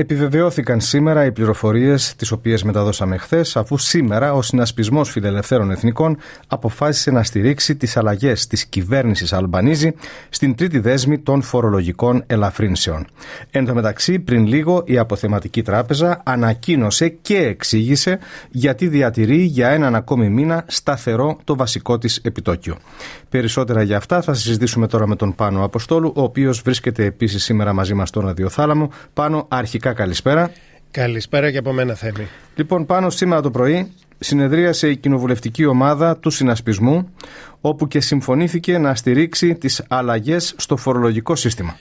Επιβεβαιώθηκαν σήμερα οι πληροφορίες τις οποίες μεταδώσαμε χθες, αφού σήμερα ο Συνασπισμός Φιλελευθέρων Εθνικών αποφάσισε να στηρίξει τις αλλαγές της κυβέρνησης Αλμπανίζη στην τρίτη δέσμη των φορολογικών ελαφρύνσεων. Εν τω μεταξύ, πριν λίγο η Αποθεματική Τράπεζα ανακοίνωσε και εξήγησε γιατί διατηρεί για έναν ακόμη μήνα σταθερό το βασικό της επιτόκιο. Περισσότερα για αυτά θα συζητήσουμε τώρα με τον Πάνο Αποστόλου, ο οποίος βρίσκεται επίσης σήμερα μαζί μας στο Ραδιοθάλαμο. Πάνω αρχικά καλησπέρα. Καλησπέρα και από μένα Θέμη. Λοιπόν, πάνω σήμερα το πρωί συνεδρίασε η κοινοβουλευτική ομάδα του συνασπισμού όπου και συμφωνήθηκε να στηρίξει τις αλλαγές στο φορολογικό σύστημα.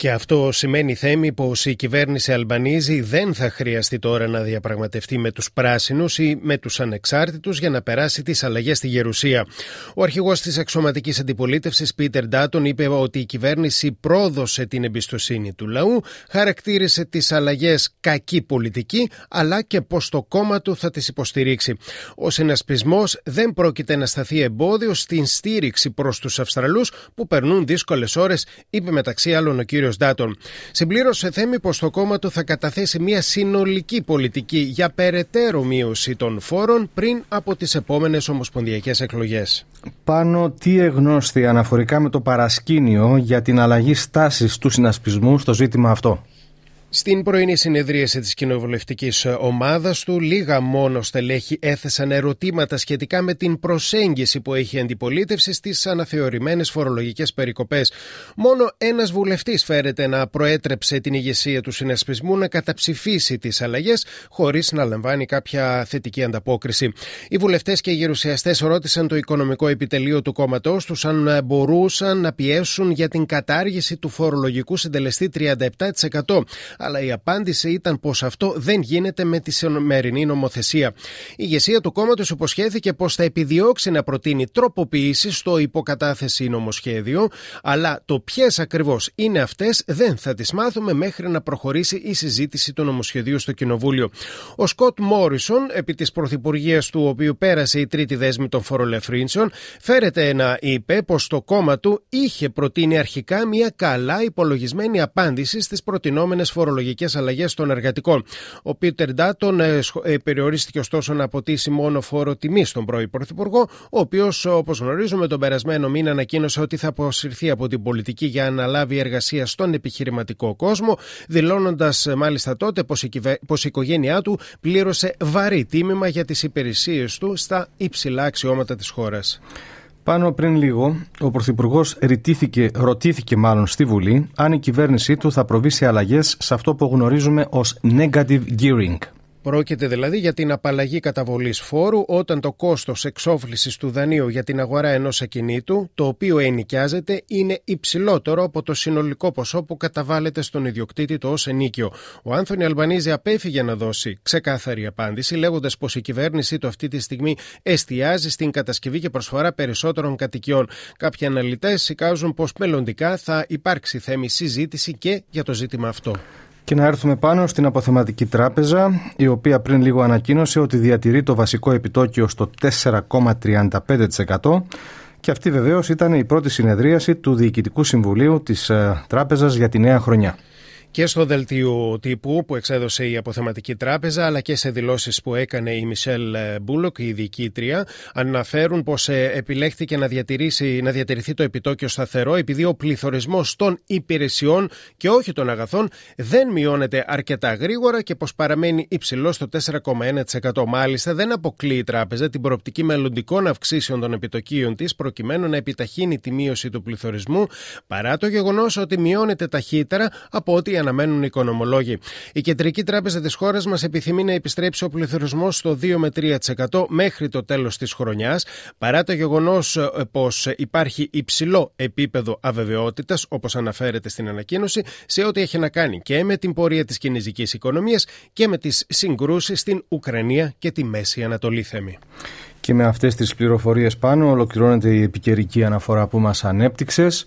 Και αυτό σημαίνει θέμη πως η κυβέρνηση Αλμπανίζη δεν θα χρειαστεί τώρα να διαπραγματευτεί με τους πράσινους ή με τους ανεξάρτητους για να περάσει τις αλλαγές στη Γερουσία. Ο αρχηγός της αξιωματική αντιπολίτευσης, Πίτερ Ντάτον, είπε ότι η κυβέρνηση πρόδωσε την εμπιστοσύνη του λαού, χαρακτήρισε τις αλλαγές κακή πολιτική, αλλά και πως το κόμμα του θα τις υποστηρίξει. Ο συνασπισμός δεν πρόκειται να σταθεί εμπόδιο στην στήριξη προς τους Αυστραλούς που περνούν δύσκολες ώρες, είπε μεταξύ άλλων ο κύριος Ντάτον. Συμπλήρωσε θέμη πως το κόμμα του θα καταθέσει μια συνολική πολιτική για περαιτέρω μείωση των φόρων πριν από τις επόμενες ομοσπονδιακές εκλογές. Πάνω τι εγνώστη αναφορικά με το παρασκήνιο για την αλλαγή στάσης του συνασπισμού στο ζήτημα αυτό; Στην πρωινή συνεδρίαση της κοινοβουλευτικής ομάδας του, λίγα μόνο στελέχη έθεσαν ερωτήματα σχετικά με την προσέγγιση που έχει αντιπολίτευση στις αναθεωρημένες φορολογικές περικοπές. Μόνο ένας βουλευτής φέρεται να προέτρεψε την ηγεσία του συνασπισμού να καταψηφίσει τις αλλαγές χωρίς να λαμβάνει κάποια θετική ανταπόκριση. Οι βουλευτές και οι γερουσιαστές ρώτησαν το οικονομικό επιτελείο του κόμματός τους αν μπορούσαν να πιέσουν για την κατάργηση του φορολογικού συντελεστή 37% αλλά η απάντηση ήταν πως αυτό δεν γίνεται με τη σημερινή νομοθεσία. Η ηγεσία του κόμματος υποσχέθηκε πως θα επιδιώξει να προτείνει τροποποιήσεις στο υποκατάθεση νομοσχέδιο, αλλά το ποιες ακριβώς είναι αυτές δεν θα τις μάθουμε μέχρι να προχωρήσει η συζήτηση του νομοσχεδίου στο Κοινοβούλιο. Ο Σκοτ Μόρισον, επί της πρωθυπουργίας του οποίου πέρασε η τρίτη δέσμη των φορολεφρύνσεων, φέρεται να είπε πως το κόμμα του είχε προτείνει αρχικά μια καλά υπολογισμένη απάντηση στις προτινόμενες φορολογίε φορολογικές αλλαγές των εργατικών. Ο Πίτερ Ντάτον ε, ε, περιορίστηκε ωστόσο να αποτίσει μόνο φόρο τιμή στον πρώην Πρωθυπουργό, ο οποίος, όπως γνωρίζουμε, τον περασμένο μήνα ανακοίνωσε ότι θα αποσυρθεί από την πολιτική για να αναλάβει εργασία στον επιχειρηματικό κόσμο, δηλώνοντας ε, μάλιστα τότε πως η οικογένειά του πλήρωσε βαρύ τίμημα για τις υπηρεσίες του στα υψηλά αξιώματα της χώρας. Πάνω πριν λίγο, ο Πρωθυπουργός ρωτήθηκε μάλλον στη Βουλή αν η κυβέρνησή του θα προβεί σε αλλαγές σε αυτό που γνωρίζουμε ως negative gearing. Πρόκειται δηλαδή για την απαλλαγή καταβολής φόρου όταν το κόστος εξόφλησης του δανείου για την αγορά ενός ακινήτου, το οποίο ενοικιάζεται, είναι υψηλότερο από το συνολικό ποσό που καταβάλλεται στον ιδιοκτήτη το ως ενίκιο. Ο Άνθονη Αλμπανίζη απέφυγε να δώσει ξεκάθαρη απάντηση, λέγοντας πως η κυβέρνησή του αυτή τη στιγμή εστιάζει στην κατασκευή και προσφορά περισσότερων κατοικιών. Κάποιοι αναλυτές εικάζουν πως μελλοντικά θα υπάρξει θέμη συζήτηση και για το ζήτημα αυτό. Και να έρθουμε πάνω στην αποθεματική τράπεζα, η οποία πριν λίγο ανακοίνωσε ότι διατηρεί το βασικό επιτόκιο στο 4,35% και αυτή βεβαίως ήταν η πρώτη συνεδρίαση του Διοικητικού Συμβουλίου της ε, Τράπεζας για τη νέα χρονιά και στο δελτίο τύπου που εξέδωσε η Αποθεματική Τράπεζα αλλά και σε δηλώσεις που έκανε η Μισελ Μπούλοκ, η διοικήτρια αναφέρουν πως ε, επιλέχθηκε να, διατηρήσει, να διατηρηθεί το επιτόκιο σταθερό επειδή ο πληθωρισμός των υπηρεσιών και όχι των αγαθών δεν μειώνεται αρκετά γρήγορα και πως παραμένει υψηλό στο 4,1%. Μάλιστα δεν αποκλεί η τράπεζα την προοπτική μελλοντικών αυξήσεων των επιτοκίων της προκειμένου να επιταχύνει τη μείωση του πληθωρισμού παρά το γεγονός ότι μειώνεται ταχύτερα από ό,τι αναμένουν οι οικονομολόγοι. Η Κεντρική Τράπεζα της χώρας μας επιθυμεί να επιστρέψει ο πληθωρισμός στο 2 με 3% μέχρι το τέλος της χρονιάς, παρά το γεγονός ε, πως υπάρχει υψηλό επίπεδο αβεβαιότητας, όπως αναφέρεται στην ανακοίνωση, σε ό,τι έχει να κάνει και με την πορεία της κινέζικης οικονομίας και με τις συγκρούσεις στην Ουκρανία και τη Μέση Ανατολή Θέμη. Και με αυτές τις πληροφορίες πάνω ολοκληρώνεται η επικαιρική αναφορά που μας ανέπτυξες.